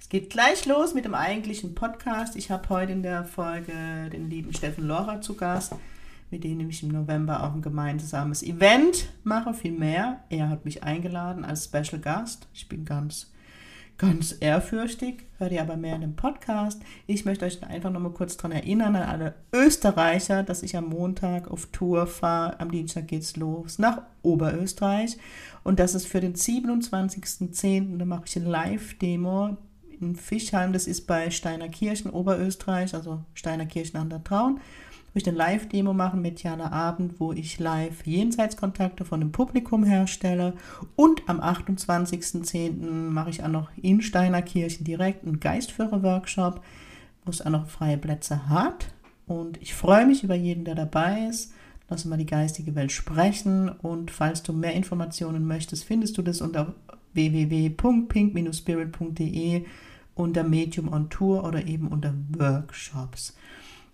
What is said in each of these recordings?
es geht gleich los mit dem eigentlichen Podcast. Ich habe heute in der Folge den lieben Steffen Lora zu Gast, mit dem ich im November auch ein gemeinsames Event mache. Viel mehr. Er hat mich eingeladen als Special Gast. Ich bin ganz ganz ehrfürchtig, hört ihr aber mehr in dem Podcast. Ich möchte euch einfach nochmal kurz daran erinnern, an alle Österreicher, dass ich am Montag auf Tour fahre. Am Dienstag geht es los nach Oberösterreich. Und das ist für den 27.10. Da mache ich eine Live-Demo in Fischheim. Das ist bei Steinerkirchen, Oberösterreich, also Steinerkirchen an der Traun wo ich eine Live-Demo machen mit Jana Abend, wo ich live Jenseitskontakte von dem Publikum herstelle. Und am 28.10. mache ich auch noch in Steinerkirchen direkt einen Geistführer-Workshop, wo es auch noch freie Plätze hat. Und ich freue mich über jeden, der dabei ist. Lass mal die geistige Welt sprechen. Und falls du mehr Informationen möchtest, findest du das unter www.pink-spirit.de unter Medium on Tour oder eben unter Workshops.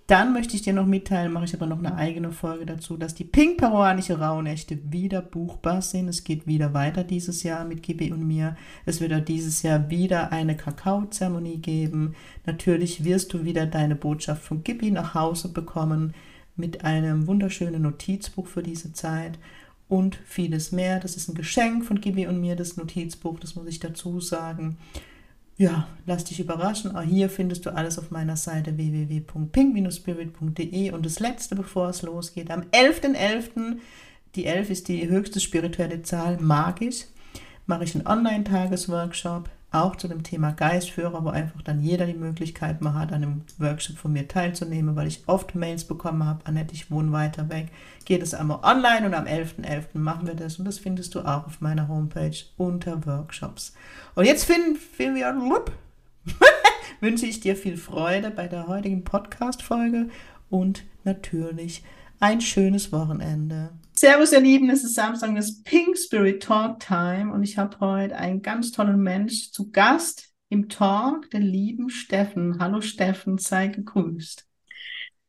Dann möchte ich dir noch mitteilen, mache ich aber noch eine eigene Folge dazu, dass die pink-peruanische Rauhnächte wieder buchbar sind. Es geht wieder weiter dieses Jahr mit Gibi und mir. Es wird auch dieses Jahr wieder eine Kakaozeremonie geben. Natürlich wirst du wieder deine Botschaft von Gibi nach Hause bekommen mit einem wunderschönen Notizbuch für diese Zeit und vieles mehr. Das ist ein Geschenk von Gibi und mir, das Notizbuch, das muss ich dazu sagen ja, lass dich überraschen. Auch hier findest du alles auf meiner Seite www.pink-spirit.de. Und das letzte, bevor es losgeht, am 11.11., .11., die 11 ist die höchste spirituelle Zahl, magisch, mache ich einen Online-Tagesworkshop auch zu dem Thema Geistführer, wo einfach dann jeder die Möglichkeit mal hat, an einem Workshop von mir teilzunehmen, weil ich oft Mails bekommen habe, Annette, ich wohne weiter weg. Geht es einmal online und am 11.11. .11. machen wir das und das findest du auch auf meiner Homepage unter Workshops. Und jetzt finden, finden wir, wünsche ich dir viel Freude bei der heutigen Podcast-Folge und natürlich ein schönes Wochenende. Servus, ihr Lieben, es ist Samstag, das Pink Spirit Talk Time und ich habe heute einen ganz tollen Mensch zu Gast im Talk, den lieben Steffen. Hallo Steffen, sei gegrüßt.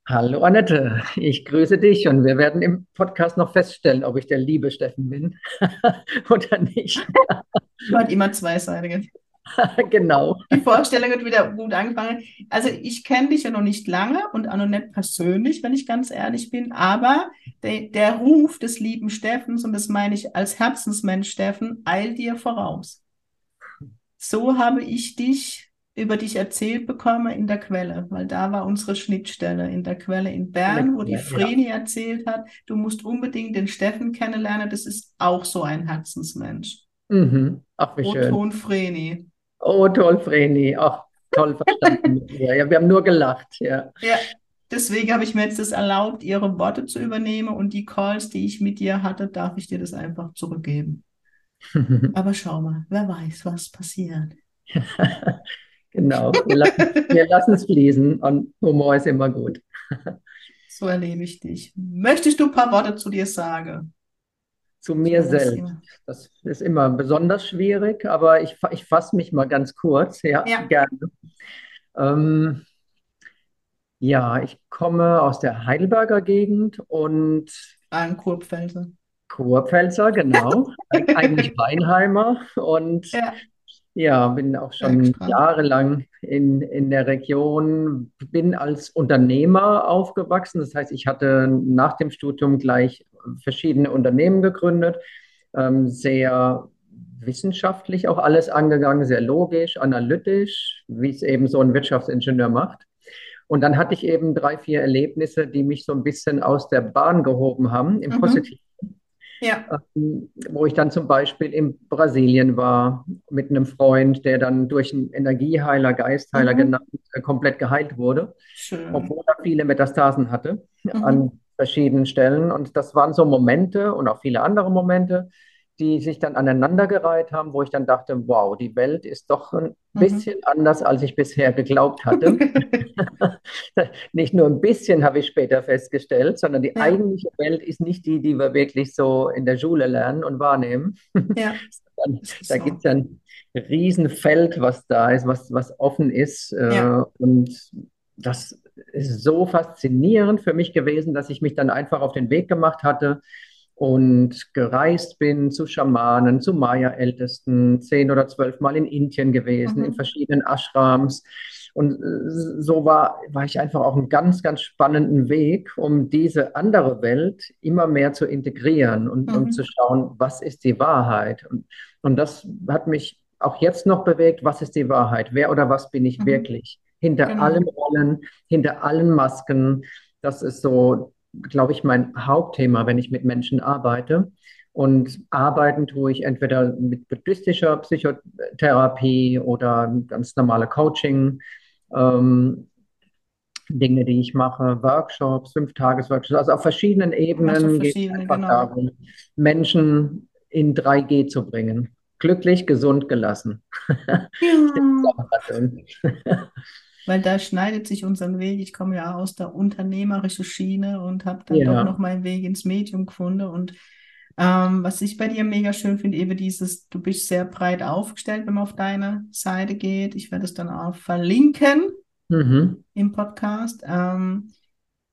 Hallo Annette, ich grüße dich und wir werden im Podcast noch feststellen, ob ich der liebe Steffen bin oder nicht. Hat immer zweiseitige. genau. Die Vorstellung hat wieder gut angefangen. Also ich kenne dich ja noch nicht lange und auch noch nicht persönlich, wenn ich ganz ehrlich bin, aber der, der Ruf des lieben Steffens, und das meine ich als Herzensmensch Steffen, eilt dir voraus. So habe ich dich über dich erzählt bekommen in der Quelle, weil da war unsere Schnittstelle in der Quelle in Bern, wo die Vreni ja. erzählt hat, du musst unbedingt den Steffen kennenlernen, das ist auch so ein Herzensmensch. Mhm. Ach, wie schön. Oton Vreni. Oh, toll, Vreni. Ach, toll verstanden. ja, wir haben nur gelacht, ja. Ja, deswegen habe ich mir jetzt das erlaubt, Ihre Worte zu übernehmen und die Calls, die ich mit dir hatte, darf ich dir das einfach zurückgeben. Aber schau mal, wer weiß, was passiert. genau, wir lassen, wir lassen es fließen und Humor ist immer gut. so erlebe ich dich. Möchtest du ein paar Worte zu dir sagen? Zu mir selbst. Das ist immer besonders schwierig, aber ich, ich fasse mich mal ganz kurz. Ja, ja. gerne. Ähm, ja, ich komme aus der Heidelberger Gegend und. Ein Kurpfälzer. Kurpfälzer, genau. Eigentlich Weinheimer und ja. Ja. bin auch schon jahrelang in, in der Region, bin als Unternehmer aufgewachsen. Das heißt, ich hatte nach dem Studium gleich verschiedene Unternehmen gegründet, ähm, sehr wissenschaftlich auch alles angegangen, sehr logisch, analytisch, wie es eben so ein Wirtschaftsingenieur macht. Und dann hatte ich eben drei, vier Erlebnisse, die mich so ein bisschen aus der Bahn gehoben haben, im mhm. Positiven. Ja. Ähm, wo ich dann zum Beispiel in Brasilien war mit einem Freund, der dann durch einen Energieheiler, Geistheiler mhm. genannt, äh, komplett geheilt wurde, Schön. obwohl er viele Metastasen hatte mhm. an verschiedenen Stellen. Und das waren so Momente und auch viele andere Momente, die sich dann aneinandergereiht haben, wo ich dann dachte, wow, die Welt ist doch ein mhm. bisschen anders, als ich bisher geglaubt hatte. nicht nur ein bisschen, habe ich später festgestellt, sondern die ja. eigentliche Welt ist nicht die, die wir wirklich so in der Schule lernen und wahrnehmen. Ja. dann, da so. gibt es ein Riesenfeld, was da ist, was, was offen ist. Äh, ja. Und das ist so faszinierend für mich gewesen, dass ich mich dann einfach auf den Weg gemacht hatte und gereist bin zu Schamanen, zu Maya-Ältesten, zehn oder zwölf Mal in Indien gewesen, mhm. in verschiedenen Ashrams. Und äh, so war, war ich einfach auf einem ganz, ganz spannenden Weg, um diese andere Welt immer mehr zu integrieren und, mhm. und zu schauen, was ist die Wahrheit. Und, und das hat mich auch jetzt noch bewegt, was ist die Wahrheit? Wer oder was bin ich mhm. wirklich? Hinter genau. allen Rollen, hinter allen Masken. Das ist so glaube ich, mein Hauptthema, wenn ich mit Menschen arbeite. Und arbeiten tue ich entweder mit buddhistischer Psychotherapie oder ganz normale Coaching. Ähm, Dinge, die ich mache, Workshops, Fünf-Tages-Workshops, also auf verschiedenen Ebenen geht es einfach genau. darum, Menschen in 3G zu bringen. Glücklich, gesund, gelassen. Ja. weil da schneidet sich unser Weg. Ich komme ja aus der unternehmerischen Schiene und habe dann ja. doch noch meinen Weg ins Medium gefunden. Und ähm, was ich bei dir mega schön finde, eben dieses, du bist sehr breit aufgestellt, wenn man auf deine Seite geht. Ich werde es dann auch verlinken mhm. im Podcast. Ähm,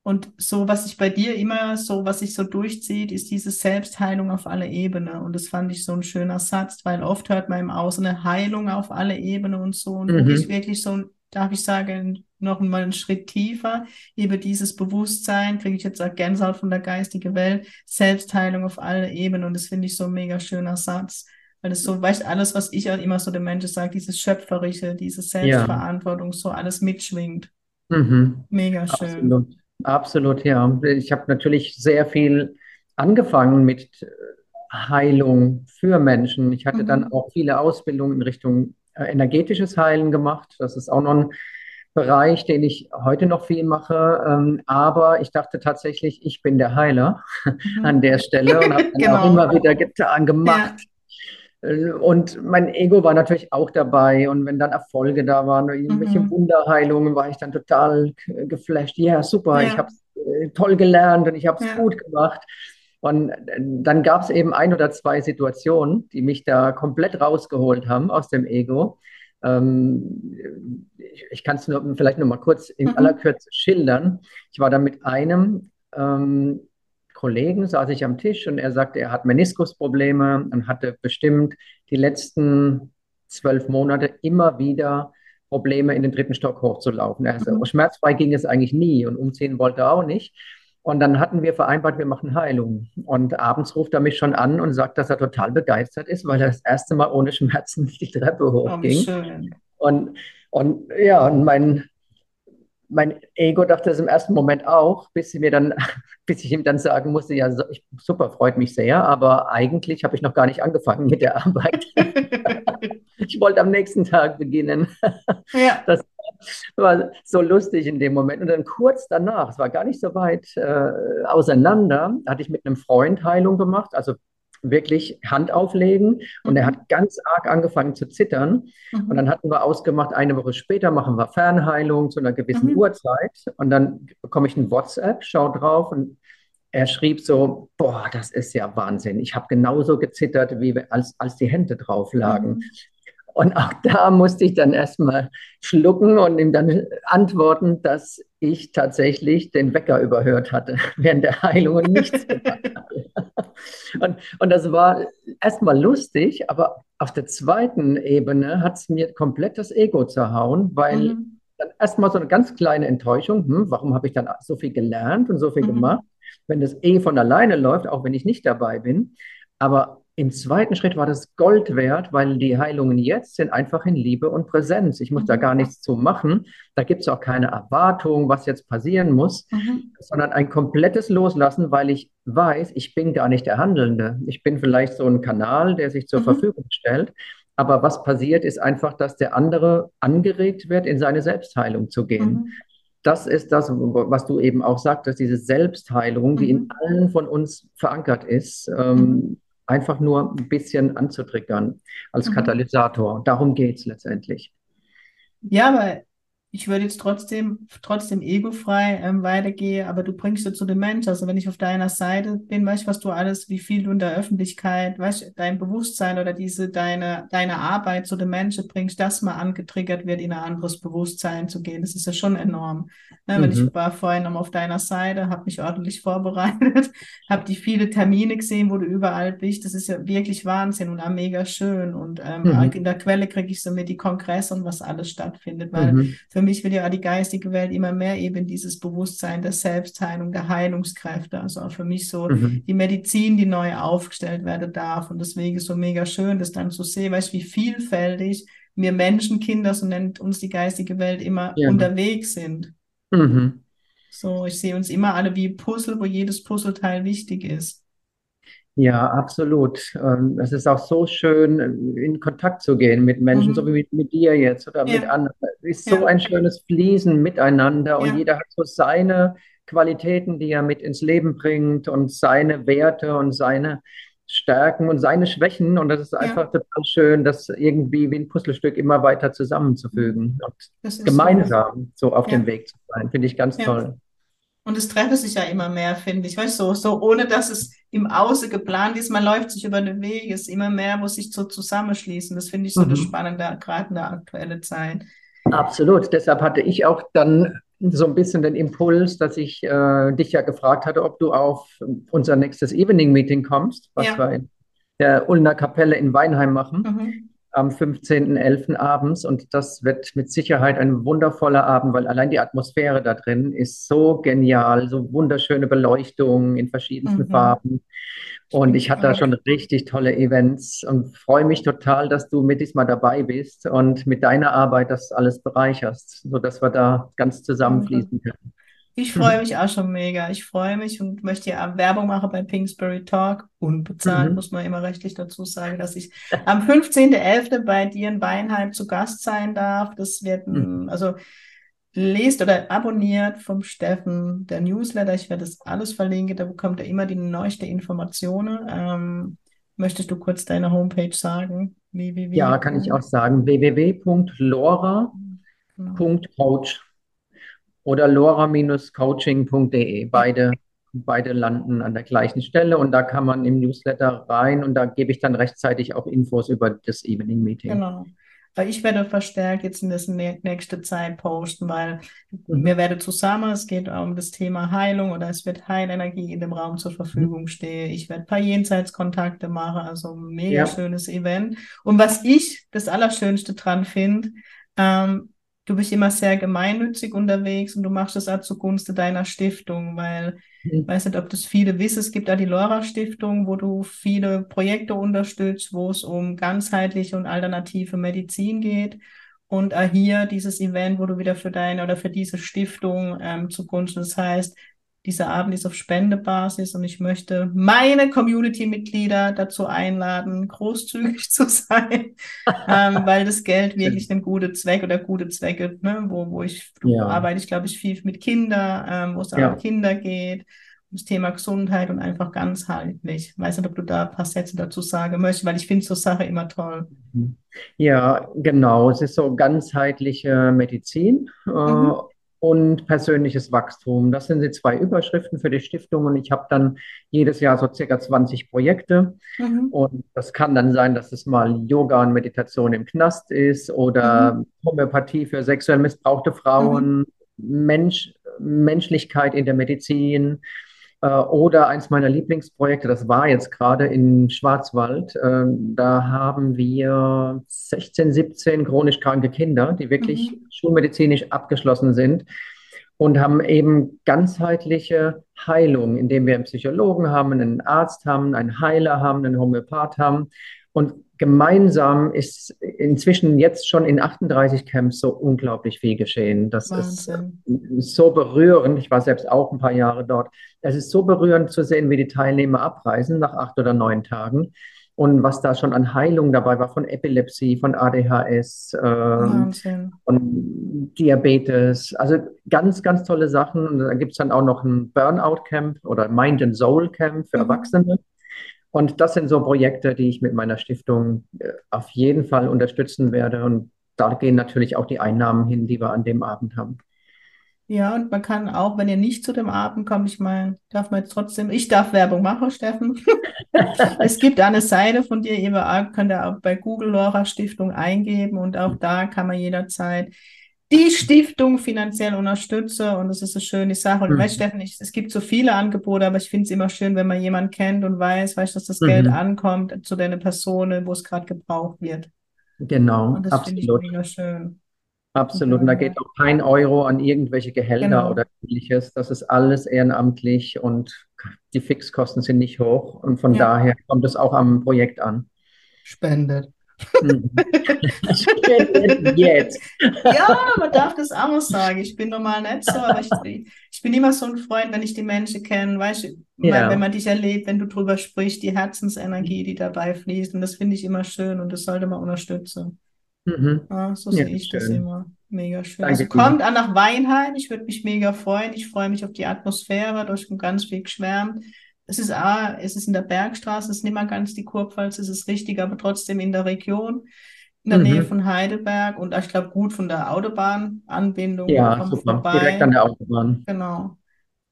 und so, was ich bei dir immer so, was sich so durchzieht, ist diese Selbstheilung auf alle Ebenen. Und das fand ich so ein schöner Satz, weil oft hört man im Außen eine Heilung auf alle Ebenen und so. Und mhm. du bist wirklich so ein darf ich sagen, noch mal einen Schritt tiefer. Über dieses Bewusstsein kriege ich jetzt auch Gänsehaut von der geistigen Welt, Selbstheilung auf alle Ebenen und das finde ich so ein mega schöner Satz. Weil das so, weißt alles, was ich auch immer so den Menschen sage, dieses Schöpferische, diese Selbstverantwortung, ja. so alles mitschwingt. Mhm. Mega schön. Absolut. Absolut, ja. Ich habe natürlich sehr viel angefangen mit Heilung für Menschen. Ich hatte mhm. dann auch viele Ausbildungen in Richtung energetisches Heilen gemacht. Das ist auch noch ein Bereich, den ich heute noch viel mache. Ähm, aber ich dachte tatsächlich, ich bin der Heiler mhm. an der Stelle und habe dann genau. auch immer wieder getan, gemacht. Ja. Äh, und mein Ego war natürlich auch dabei. Und wenn dann Erfolge da waren, irgendwelche mhm. Wunderheilungen, war ich dann total geflasht. Ja, super, ja. ich habe es äh, toll gelernt und ich habe es ja. gut gemacht. Und dann gab es eben ein oder zwei Situationen, die mich da komplett rausgeholt haben aus dem Ego. Ähm, ich, ich kann es vielleicht noch mal kurz in mhm. aller Kürze schildern. Ich war da mit einem ähm, Kollegen, saß ich am Tisch und er sagte, er hat Meniskusprobleme und hatte bestimmt die letzten zwölf Monate immer wieder Probleme, in den dritten Stock hochzulaufen. Also mhm. schmerzfrei ging es eigentlich nie und umziehen wollte er auch nicht. Und dann hatten wir vereinbart, wir machen Heilung. Und abends ruft er mich schon an und sagt, dass er total begeistert ist, weil er das erste Mal ohne Schmerzen die Treppe oh, hochging. Oh, und, und ja, und mein, mein Ego dachte das im ersten Moment auch, bis, mir dann, bis ich ihm dann sagen musste, ja, super, freut mich sehr, aber eigentlich habe ich noch gar nicht angefangen mit der Arbeit. ich wollte am nächsten Tag beginnen. Ja. Das war so lustig in dem Moment. Und dann kurz danach, es war gar nicht so weit äh, auseinander, hatte ich mit einem Freund Heilung gemacht, also wirklich Hand auflegen und mhm. er hat ganz arg angefangen zu zittern. Mhm. Und dann hatten wir ausgemacht, eine Woche später machen wir Fernheilung zu einer gewissen mhm. Uhrzeit. Und dann bekomme ich ein WhatsApp, schau drauf und er schrieb so, boah, das ist ja Wahnsinn. Ich habe genauso gezittert, wie als, als die Hände drauf lagen. Mhm. Und auch da musste ich dann erstmal schlucken und ihm dann antworten, dass ich tatsächlich den Wecker überhört hatte während der Heilung und nichts gemacht hatte. Und, und das war erstmal lustig, aber auf der zweiten Ebene hat es mir komplett das Ego zerhauen, weil mhm. dann erstmal so eine ganz kleine Enttäuschung, hm, warum habe ich dann so viel gelernt und so viel mhm. gemacht, wenn das eh von alleine läuft, auch wenn ich nicht dabei bin. Aber im zweiten Schritt war das Gold wert, weil die Heilungen jetzt sind einfach in Liebe und Präsenz. Ich muss mhm. da gar nichts zu machen. Da gibt es auch keine Erwartung, was jetzt passieren muss, mhm. sondern ein komplettes Loslassen, weil ich weiß, ich bin gar nicht der Handelnde. Ich bin vielleicht so ein Kanal, der sich zur mhm. Verfügung stellt. Aber was passiert, ist einfach, dass der andere angeregt wird, in seine Selbstheilung zu gehen. Mhm. Das ist das, was du eben auch sagtest, diese Selbstheilung, die in mhm. allen von uns verankert ist. Ähm, mhm einfach nur ein bisschen anzutriggern als mhm. Katalysator. Darum geht es letztendlich. Ja, aber ich würde jetzt trotzdem, trotzdem egofrei ähm, weitergehen, aber du bringst ja zu dem Mensch. Also wenn ich auf deiner Seite bin, weißt du, was du alles, wie viel du in der Öffentlichkeit, weißt du, dein Bewusstsein oder diese, deine, deine Arbeit zu den Menschen bringst, dass mal angetriggert wird, in ein anderes Bewusstsein zu gehen. Das ist ja schon enorm. Ne? Mhm. Wenn ich war vorhin noch auf deiner Seite, habe mich ordentlich vorbereitet, habe die viele Termine gesehen, wo du überall bist. Das ist ja wirklich Wahnsinn und auch mega schön. Und ähm, mhm. in der Quelle kriege ich so mit die Kongresse und was alles stattfindet, weil mhm. Für mich wird ja die geistige Welt immer mehr eben dieses Bewusstsein der Selbstheilung, der Heilungskräfte. Also auch für mich so mhm. die Medizin, die neu aufgestellt werden darf. Und deswegen ist so mega schön, das dann zu sehen, weißt du, wie vielfältig wir Menschenkinder, so nennt uns die geistige Welt, immer ja. unterwegs sind. Mhm. So, ich sehe uns immer alle wie Puzzle, wo jedes Puzzleteil wichtig ist. Ja, absolut. Ähm, es ist auch so schön, in Kontakt zu gehen mit Menschen, mhm. so wie mit, mit, dir jetzt oder ja. mit anderen. Es ist so ein schönes Fließen miteinander und ja. jeder hat so seine Qualitäten, die er mit ins Leben bringt und seine Werte und seine Stärken und seine Schwächen. Und das ist einfach total schön, das irgendwie wie ein Puzzlestück immer weiter zusammenzufügen und gemeinsam so, so auf dem Weg zu sein. Finde ich ganz toll. Und es treffen sich ja immer mehr, finde ich. Weißt du, so, so ohne dass es im Außen geplant ist, man läuft sich über den Weg, es ist immer mehr, muss sich so zusammenschließen. Das finde ich so mhm. das Spannende, gerade in der aktuellen Zeit. Absolut. Deshalb hatte ich auch dann so ein bisschen den Impuls, dass ich äh, dich ja gefragt hatte, ob du auf unser nächstes Evening Meeting kommst, was ja. wir in der Ulner Kapelle in Weinheim machen. Mhm am 15.11. abends und das wird mit Sicherheit ein wundervoller Abend, weil allein die Atmosphäre da drin ist so genial, so wunderschöne Beleuchtung in verschiedensten mhm. Farben. Und ich hatte da schon richtig tolle Events und freue mich total, dass du mit diesmal dabei bist und mit deiner Arbeit das alles bereicherst, sodass wir da ganz zusammenfließen können. Ich freue mich auch schon mega. Ich freue mich und möchte ja Werbung machen bei Pinksbury Talk. Unbezahlt, mhm. muss man immer rechtlich dazu sagen, dass ich am 15.11. bei dir in Weinheim zu Gast sein darf. Das wird, mhm. also lest oder abonniert vom Steffen der Newsletter. Ich werde das alles verlinken. Da bekommt er immer die neuesten Informationen. Ähm, möchtest du kurz deine Homepage sagen? Wie, wie, wie? Ja, kann ich auch sagen. www.lora.coach. Genau oder lora-coaching.de. Beide, beide landen an der gleichen Stelle und da kann man im Newsletter rein und da gebe ich dann rechtzeitig auch Infos über das Evening Meeting. Genau. Weil ich werde verstärkt jetzt in das nächste Zeit posten, weil mhm. wir werden zusammen, es geht um das Thema Heilung oder es wird Heilenergie in dem Raum zur Verfügung mhm. stehen. Ich werde ein paar Jenseitskontakte machen, also ein mega ja. schönes Event. Und was ich das Allerschönste dran finde, ähm, du bist immer sehr gemeinnützig unterwegs und du machst das auch zugunsten deiner Stiftung, weil ich mhm. weiß nicht, ob das viele wissen, es gibt da die Lora Stiftung, wo du viele Projekte unterstützt, wo es um ganzheitliche und alternative Medizin geht. Und auch hier dieses Event, wo du wieder für deine oder für diese Stiftung ähm, zugunsten, das heißt, dieser Abend ist auf Spendebasis und ich möchte meine Community-Mitglieder dazu einladen, großzügig zu sein, ähm, weil das Geld wirklich ein guter Zweck oder gute Zwecke, ne, wo, wo ich ja. arbeite, ich glaube ich viel mit Kindern, ähm, wo es ja. um Kinder geht, um das Thema Gesundheit und einfach ganzheitlich. Ich weiß nicht, ob du da ein paar Sätze dazu sagen möchtest, weil ich finde so Sache immer toll. Ja, genau. Es ist so ganzheitliche Medizin. Äh, mhm und persönliches Wachstum. Das sind die zwei Überschriften für die Stiftung und ich habe dann jedes Jahr so circa 20 Projekte mhm. und das kann dann sein, dass es mal Yoga und Meditation im Knast ist oder mhm. Homöopathie für sexuell missbrauchte Frauen, mhm. Mensch, Menschlichkeit in der Medizin, oder eins meiner Lieblingsprojekte, das war jetzt gerade in Schwarzwald. Ähm, da haben wir 16, 17 chronisch kranke Kinder, die wirklich mhm. schulmedizinisch abgeschlossen sind und haben eben ganzheitliche Heilung, indem wir einen Psychologen haben, einen Arzt haben, einen Heiler haben, einen Homöopath haben. Und gemeinsam ist inzwischen jetzt schon in 38 Camps so unglaublich viel geschehen. Das Wahnsinn. ist so berührend. Ich war selbst auch ein paar Jahre dort. Es ist so berührend zu sehen, wie die Teilnehmer abreisen nach acht oder neun Tagen und was da schon an Heilung dabei war von Epilepsie, von ADHS, ähm, von Diabetes. Also ganz, ganz tolle Sachen. Und da gibt es dann auch noch ein Burnout-Camp oder Mind and Soul Camp für mhm. Erwachsene Und das sind so Projekte, die ich mit meiner Stiftung äh, auf jeden Fall unterstützen werde. Und da gehen natürlich auch die Einnahmen hin, die wir an dem Abend haben. Ja, und man kann auch, wenn ihr nicht zu dem Abend kommt, ich meine, darf man jetzt trotzdem, ich darf Werbung machen, Steffen. es gibt eine Seite von dir, ihr könnt ihr auch bei Google Lora Stiftung eingeben und auch da kann man jederzeit die Stiftung finanziell unterstützen und das ist eine schöne Sache. Und mhm. weißt, Steffen, ich, es gibt so viele Angebote, aber ich finde es immer schön, wenn man jemanden kennt und weiß, weißt, dass das mhm. Geld ankommt zu deiner Person, wo es gerade gebraucht wird. Genau, und das finde ich schön. Absolut. Und da geht auch kein Euro an irgendwelche Gehälter genau. oder ähnliches. Das ist alles ehrenamtlich und die Fixkosten sind nicht hoch. Und von ja. daher kommt es auch am Projekt an. Spendet. Mhm. Jetzt. Ja, man darf das auch noch sagen. Ich bin normal nicht so, aber ich, ich bin immer so ein Freund, wenn ich die Menschen kenne, weißt du, ja. wenn man dich erlebt, wenn du drüber sprichst, die Herzensenergie, die dabei fließt. Und das finde ich immer schön und das sollte man unterstützen. Mhm. Ja, so ja, sehe ich schön. das immer. Mega schön. Danke also kommt an nach Weinheim. Ich würde mich mega freuen. Ich freue mich auf die Atmosphäre. Da ist ganz viel geschwärmt. Es ist, ah, es ist in der Bergstraße, es ist nicht mal ganz die Kurpfalz, es ist richtig, aber trotzdem in der Region, in der mhm. Nähe von Heidelberg und ich glaube gut von der Autobahnanbindung. Ja, super. Vorbei. Direkt an der Autobahn. Genau.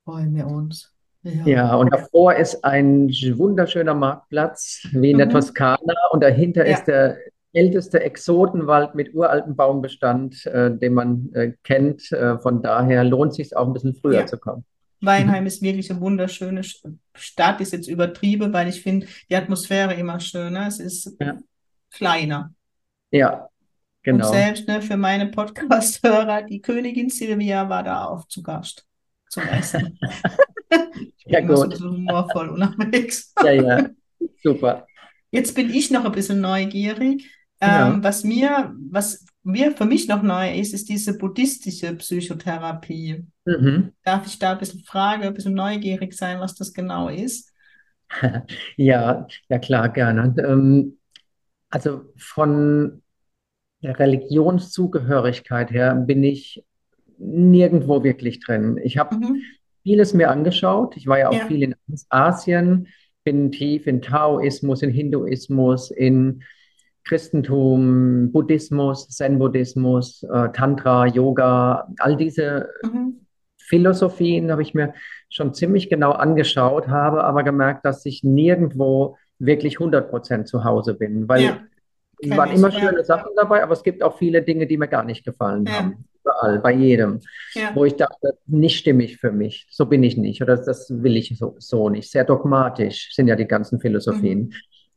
Freuen wir uns. Ja. ja. und davor ist ein wunderschöner Marktplatz wie in mhm. der Toskana und dahinter ja. ist der älteste Exotenwald mit uraltem Baumbestand, äh, den man äh, kennt. Äh, von daher lohnt es sich auch ein bisschen früher ja. zu kommen. Weinheim ist wirklich eine wunderschöne Stadt, ist jetzt übertrieben, weil ich finde die Atmosphäre immer schöner. Es ist ja. kleiner. Ja, genau. Und selbst ne, für meine Podcast-Hörer, die Königin Silvia war da auch zu Gast zum Essen. ja, gut. So humorvoll unterwegs. ja, ja, super. Jetzt bin ich noch ein bisschen neugierig. Ja. Ähm, was mir, was mir für mich noch neu ist, ist diese buddhistische Psychotherapie. Mhm. Darf ich da ein bisschen fragen, ein bisschen neugierig sein, was das genau ist? Ja, ja klar, gerne. Ähm, also von der Religionszugehörigkeit her bin ich nirgendwo wirklich drin. Ich habe mhm. vieles mir angeschaut. Ich war ja auch ja. viel in Asien, bin tief in Taoismus, in Hinduismus, in Christentum, Buddhismus, Zen-Buddhismus, äh, Tantra, Yoga, all diese mhm. Philosophien habe ich mir schon ziemlich genau angeschaut, habe aber gemerkt, dass ich nirgendwo wirklich 100% zu Hause bin, weil ja, es waren immer schöne ja. Sachen dabei, aber es gibt auch viele Dinge, die mir gar nicht gefallen ja. haben. Überall, bei jedem. Wo ich dachte, nicht stimmig für mich. So bin ich nicht oder das will ich so, so nicht. Sehr dogmatisch sind ja die ganzen Philosophien. Mhm.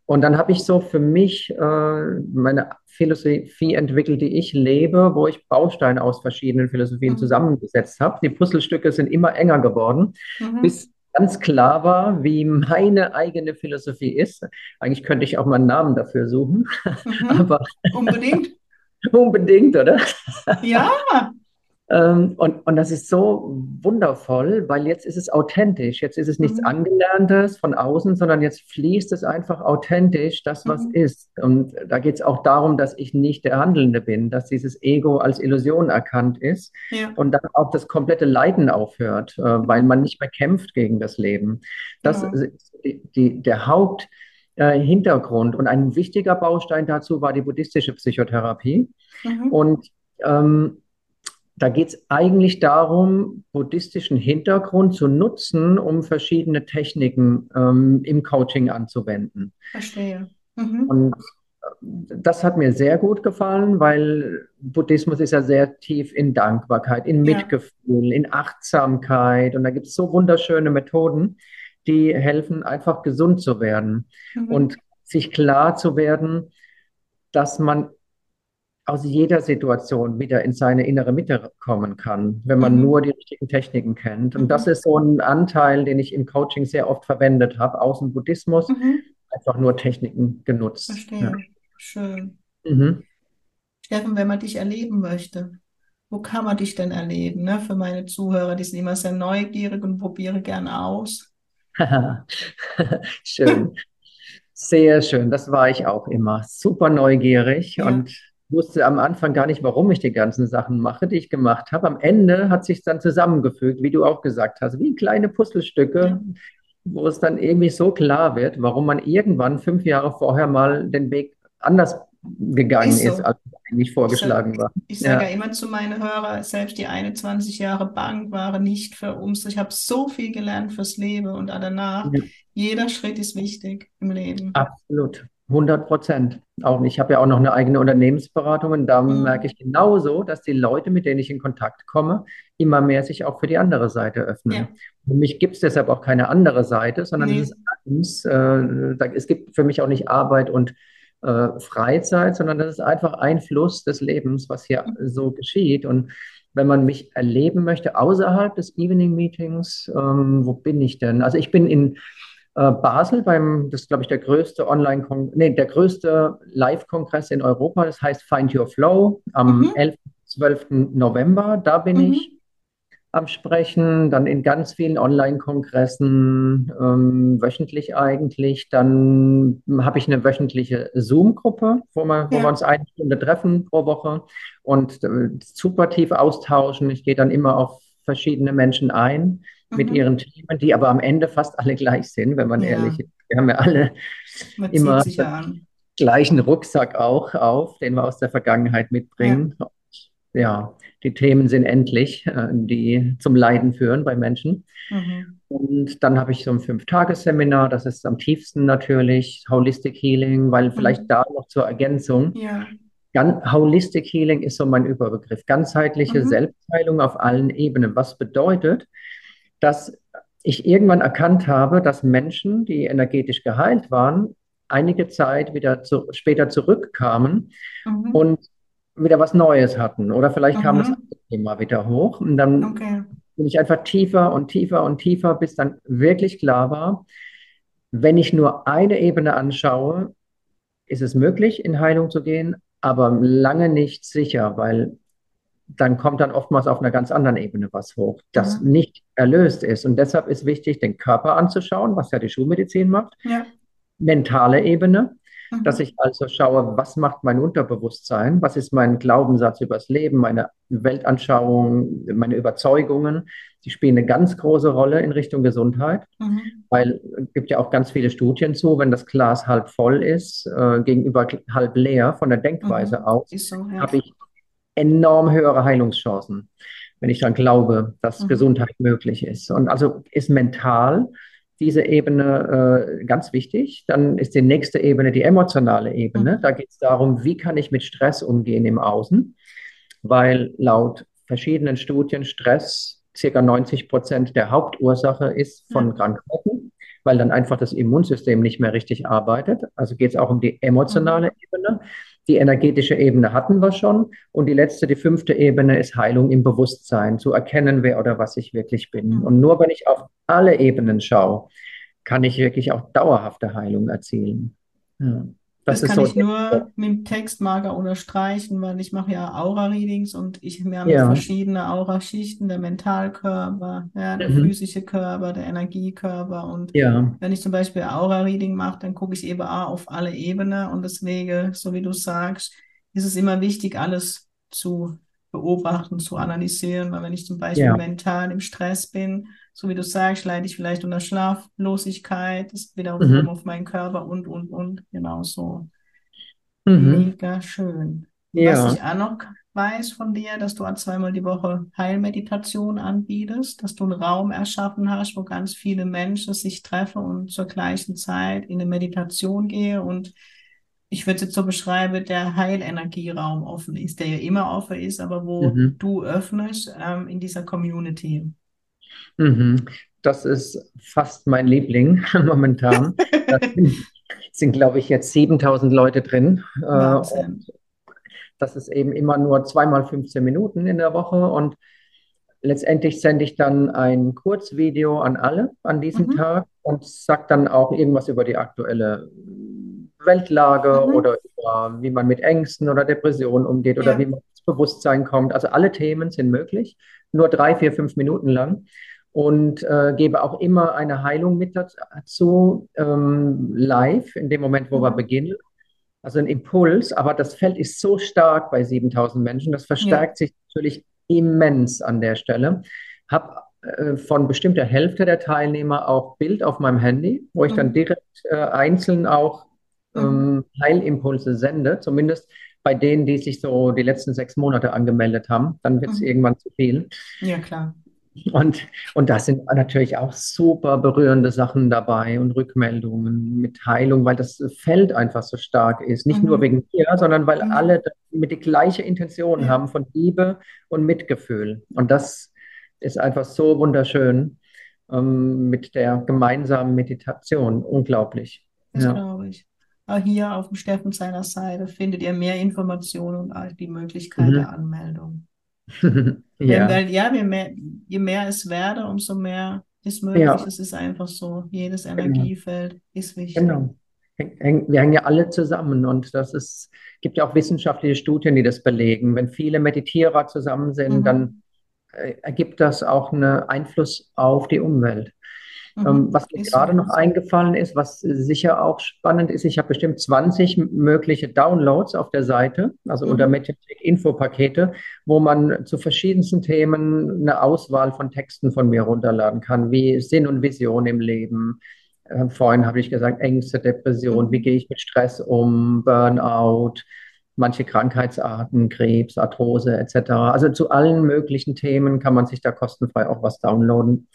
Und dann habe ich so für mich äh, meine Philosophie entwickelt, die ich lebe, wo ich Bausteine aus verschiedenen Philosophien mhm. zusammengesetzt habe. Die Puzzlestücke sind immer enger geworden, mhm. bis ganz klar war, wie meine eigene Philosophie ist. Eigentlich könnte ich auch mal einen Namen dafür suchen. Mhm. Aber unbedingt. unbedingt, oder? Ja, und, und das ist so wundervoll, weil jetzt ist es authentisch. Jetzt ist es nichts mhm. Angelerntes von außen, sondern jetzt fließt es einfach authentisch, das, was mhm. ist. Und da geht es auch darum, dass ich nicht der Handelnde bin, dass dieses Ego als Illusion erkannt ist ja. und dann auch das komplette Leiden aufhört, äh, weil man nicht mehr kämpft gegen das Leben. Das ja. ist die, die, der Haupt. Äh, Hintergrund und ein wichtiger Baustein dazu war die buddhistische Psychotherapie. Mhm. Und ähm, da geht es eigentlich darum, buddhistischen Hintergrund zu nutzen, um verschiedene Techniken ähm, im Coaching anzuwenden. Verstehe. Mhm. Und äh, das hat mir sehr gut gefallen, weil Buddhismus ist ja sehr tief in Dankbarkeit, in Mitgefühl, ja. in Achtsamkeit. Und da gibt es so wunderschöne Methoden, die helfen, einfach gesund zu werden mhm. und sich klar zu werden, dass man aus jeder Situation wieder in seine innere Mitte kommen kann, wenn man mhm. nur die richtigen Techniken kennt. Und mhm. das ist so ein Anteil, den ich im Coaching sehr oft verwendet habe, aus dem Buddhismus, mhm. einfach nur Techniken genutzt. Verstehe. Ja. Schön. Mhm. Steffen, wenn man dich erleben möchte, wo kann man dich denn erleben? Ne? Für meine Zuhörer, die sind immer sehr neugierig und probieren gerne aus. schön. Sehr schön, das war ich auch immer. Super neugierig ja. und wusste am Anfang gar nicht, warum ich die ganzen Sachen mache, die ich gemacht habe. Am Ende hat sich dann zusammengefügt, wie du auch gesagt hast, wie kleine Puzzlestücke. wo es dann irgendwie so klar wird, warum man irgendwann fünf Jahre vorher mal den Weg anders gegangen ist, so. ist als eigentlich vorgeschlagen ich sag, war. Ich sage ja. ja. immer zu meinen Hörern, selbst die 21 Jahre Bank waren nicht für uns. Ich habe so viel gelernt fürs Leben und danach, ja. jeder Schritt ist wichtig im Leben. Absolut. 100 Prozent. Auch ich habe ja auch noch eine eigene Unternehmensberatung und da mhm. merke ich genauso, dass die Leute, mit denen ich in Kontakt komme, immer mehr sich auch für die andere Seite öffnen. Ja. Für mich gibt es deshalb auch keine andere Seite, sondern nee. es, ist äh, es gibt für mich auch nicht Arbeit und äh, Freizeit, sondern das ist einfach ein Fluss des Lebens, was hier so geschieht. Und wenn man mich erleben möchte außerhalb des Evening Meetings, ähm, wo bin ich denn? Also ich bin in Basel beim, das ist glaube ich der größte Online, nee, der größte Live-Kongress in Europa. Das heißt Find Your Flow am mhm. 11. 12. November. Da bin mhm. ich am Sprechen, dann in ganz vielen Online-Kongressen, ähm, wöchentlich eigentlich. Dann habe ich eine wöchentliche Zoom-Gruppe, wo, wir, ja. wo wir uns eine Stunde treffen pro Woche und äh, super tief austauschen. Ich gehe dann immer auf verschiedene Menschen ein mhm. mit ihren Themen, die aber am Ende fast alle gleich sind, wenn man ja. ehrlich ist. Wir haben ja alle man immer den gleichen Rucksack auch auf, den wir aus der Vergangenheit mitbringen. Ja ja, die Themen sind endlich, äh, die zum Leiden führen bei Menschen. Mhm. Und dann habe ich so ein Fünf-Tages-Seminar, das ist am tiefsten natürlich, Holistic Healing, weil mhm. vielleicht da noch zur Ergänzung. Ja. Gan Holistic Healing ist so mein Überbegriff. Ganzheitliche mhm. Selbstheilung auf allen Ebenen. Was bedeutet, dass ich irgendwann erkannt habe, dass Menschen, die energetisch geheilt waren, einige Zeit wieder zu, später zurückkamen mhm. und wieder was Neues hatten. Oder vielleicht mhm. kam das Thema wieder hoch. Und dann okay. bin ich einfach tiefer und tiefer und tiefer, bis dann wirklich klar war, wenn ich nur eine Ebene anschaue, ist es möglich, in Heilung zu gehen, aber lange nicht sicher, weil dann kommt dann oftmals auf einer ganz anderen Ebene was hoch, das mhm. nicht erlöst ist. Und deshalb ist wichtig, den Körper anzuschauen, was ja die Schulmedizin macht. Ja. Mentale Ebene, Mhm. Dass ich also schaue, was macht mein Unterbewusstsein, was ist mein Glaubenssatz übers Leben, meine Weltanschauung, meine Überzeugungen. Die spielen eine ganz große Rolle in Richtung Gesundheit, mhm. weil es gibt ja auch ganz viele Studien zu, wenn das Glas halb voll ist, äh, gegenüber halb leer von der Denkweise mhm. aus, so, ja. habe ich enorm höhere Heilungschancen, wenn ich dann glaube, dass mhm. Gesundheit möglich ist. Und also ist mental diese Ebene äh, ganz wichtig. Dann ist die nächste Ebene die emotionale Ebene. Mhm. Da geht es darum, wie kann ich mit Stress umgehen im Außen, weil laut verschiedenen Studien Stress circa 90 Prozent der Hauptursache ist von mhm. Krankheiten, weil dann einfach das Immunsystem nicht mehr richtig arbeitet. Also geht es auch um die emotionale mhm. Ebene. Die energetische Ebene hatten wir schon. Und die letzte, die fünfte Ebene ist Heilung im Bewusstsein, zu erkennen, wer oder was ich wirklich bin. Mhm. Und nur wenn ich auf alle Ebenen schaue, kann ich wirklich auch dauerhafte Heilung erzielen. Ja. Das, das kann so ich nur mit dem Textmarker unterstreichen, weil ich mache ja Aura-Readings und ich wir haben ja. verschiedene Aura-Schichten, der Mentalkörper, ja, der mhm. physische Körper, der Energiekörper. Und ja. wenn ich zum Beispiel Aura-Reading mache, dann gucke ich eben auch auf alle Ebenen und deswegen, so wie du sagst, ist es immer wichtig, alles zu beobachten, zu analysieren, weil wenn ich zum Beispiel ja. mental im Stress bin, so wie du sagst, leide ich vielleicht unter Schlaflosigkeit, das wiederum mhm. auf meinen Körper und, und, und, genau so. Mhm. Mega schön. Ja. Was ich auch noch weiß von dir, dass du zweimal die Woche Heilmeditation anbietest, dass du einen Raum erschaffen hast, wo ganz viele Menschen sich treffen und zur gleichen Zeit in eine Meditation gehen und ich würde es jetzt so beschreiben, der Heilenergieraum offen ist, der ja immer offen ist, aber wo mhm. du öffnest ähm, in dieser Community. Mhm. Das ist fast mein Liebling momentan. Da sind, glaube ich, jetzt 7000 Leute drin. Äh, das ist eben immer nur zweimal 15 Minuten in der Woche und letztendlich sende ich dann ein Kurzvideo an alle an diesem mhm. Tag und sage dann auch irgendwas über die aktuelle Weltlage mhm. oder über, wie man mit Ängsten oder Depressionen umgeht oder ja. wie man ins Bewusstsein kommt. Also alle Themen sind möglich, nur drei, vier, fünf Minuten lang und äh, gebe auch immer eine Heilung mit dazu, ähm, live, in dem Moment, wo mhm. wir beginnen. Also ein Impuls, aber das Feld ist so stark bei 7000 Menschen, das verstärkt ja. sich natürlich immens an der Stelle. Habe äh, von bestimmter Hälfte der Teilnehmer auch Bild auf meinem Handy, wo ich mhm. dann direkt äh, einzeln auch mhm. Ähm, Heilimpulse sende, zumindest bei denen, die sich so die letzten sechs Monate angemeldet haben. Dann wird es mhm. irgendwann zu viel. Ja, klar. Und, und da sind natürlich auch super berührende Sachen dabei und Rückmeldungen mit Heilung, weil das Feld einfach so stark ist. Nicht mhm. nur wegen mir, sondern weil mhm. alle mit die gleiche Intention ja. haben von Liebe und Mitgefühl. Und das ist einfach so wunderschön ähm, mit der gemeinsamen Meditation. Unglaublich. Das ja. glaube ich. Auch hier auf dem Steffen seiner Seite findet ihr mehr Informationen und die Möglichkeit mhm. der Anmeldung. ja. Weil, ja, je mehr, je mehr es werde, umso mehr ist möglich. Ja. Es ist einfach so. Jedes genau. Energiefeld genau. ist wichtig. Genau. Wir hängen ja alle zusammen und das ist, gibt ja auch wissenschaftliche Studien, die das belegen. Wenn viele Meditierer zusammen sind, mhm. dann äh, ergibt das auch einen Einfluss auf die Umwelt. Mhm. Ähm, was mir gerade noch eingefallen ist, was sicher auch spannend ist, ich habe bestimmt 20 mögliche Downloads auf der Seite, also mhm. unter Mediathek Infopakete, wo man zu verschiedensten Themen eine Auswahl von Texten von mir runterladen kann, wie Sinn und Vision im Leben. Äh, vorhin habe ich gesagt, Ängste, Depression, mhm. wie gehe ich mit Stress um, Burnout, manche Krankheitsarten, Krebs, Arthrose etc. Also zu allen möglichen Themen kann man sich da kostenfrei auch was downloaden.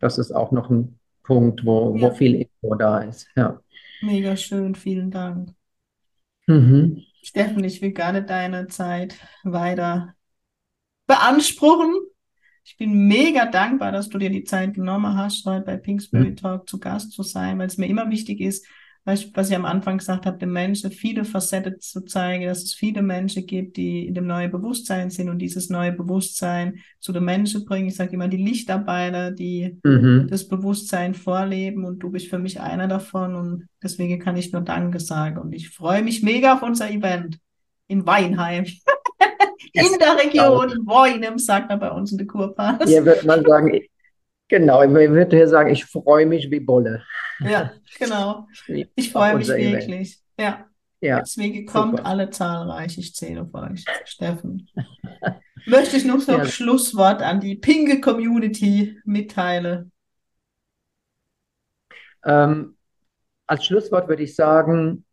Das ist auch noch ein Punkt, wo, ja. wo viel Info da ist. Ja. Mega schön, vielen Dank. Mhm. Steffen, ich will gerne deine Zeit weiter beanspruchen. Ich bin mega dankbar, dass du dir die Zeit genommen hast, heute bei Pink Spirit mhm. Talk zu Gast zu sein, weil es mir immer wichtig ist, was ich am Anfang gesagt habe, den Menschen viele Facetten zu zeigen, dass es viele Menschen gibt, die in dem neuen Bewusstsein sind und dieses neue Bewusstsein zu den Menschen bringen. Ich sage immer, die Lichtarbeiter, die mhm. das Bewusstsein vorleben und du bist für mich einer davon und deswegen kann ich nur Danke sagen und ich freue mich mega auf unser Event in Weinheim. in der Region Weinem, sagt man bei uns in der Kurpass. Hier wird man sagen, genau, ich würde hier sagen, ich freue mich wie Bolle. Ja, genau. Ich freue mich wirklich. Ja. ja. Deswegen kommt super. alle zahlreich. Ich zähle auf euch, Steffen. Möchte ich noch so ein Schlusswort an die Pinge Community mitteilen? Ähm, als Schlusswort würde ich sagen,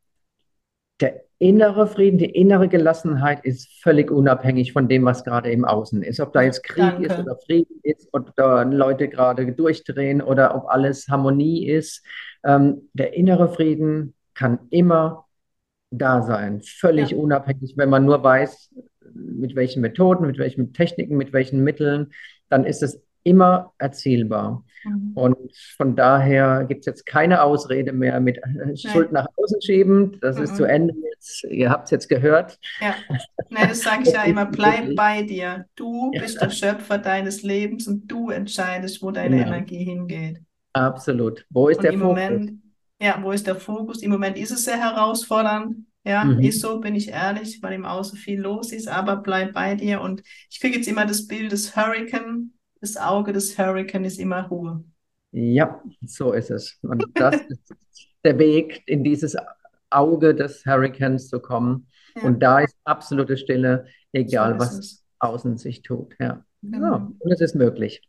der innere Frieden, die innere Gelassenheit ist völlig unabhängig von dem, was gerade im Außen ist. Ob da jetzt Krieg Danke. ist oder Frieden ist, da Leute gerade durchdrehen oder ob alles Harmonie ist. Ähm, der innere Frieden kann immer da sein, völlig ja. unabhängig, wenn man nur weiß, mit welchen Methoden, mit welchen Techniken, mit welchen Mitteln, dann ist es immer erzielbar. Mhm. Und von daher gibt es jetzt keine Ausrede mehr mit äh, Schuld nach außen schieben. Das mhm. ist zu mhm. Ende jetzt. Ihr habt es jetzt gehört. Ja, Nein, das sage ich ja immer. Bleib bei dir. Du bist ja. der Schöpfer deines Lebens und du entscheidest, wo deine ja. Energie hingeht. Absolut. Wo ist und der Fokus? Moment, ja, wo ist der Fokus? Im Moment ist es sehr herausfordernd. Ja, mhm. ist so, bin ich ehrlich, weil im Außen viel los ist, aber bleib bei dir. Und ich kriege jetzt immer das Bild des Hurricane das Auge des Hurricane ist immer Ruhe. Ja, so ist es. Und das ist der Weg, in dieses Auge des Hurricanes zu kommen. Ja. Und da ist absolute Stille, egal so was es. außen sich tut. Ja. Genau. ja. Und es ist möglich.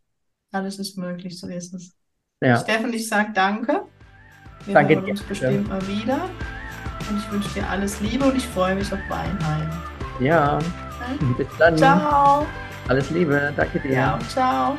Alles ist möglich, so ist es. Ja. Steffen, ich sage danke. Wir danke hören uns bestimmt mal wieder. Und ich wünsche dir alles Liebe und ich freue mich auf Weinheim. Ja, bis dann. Ciao. Alles Liebe, danke dir. Ja, ciao.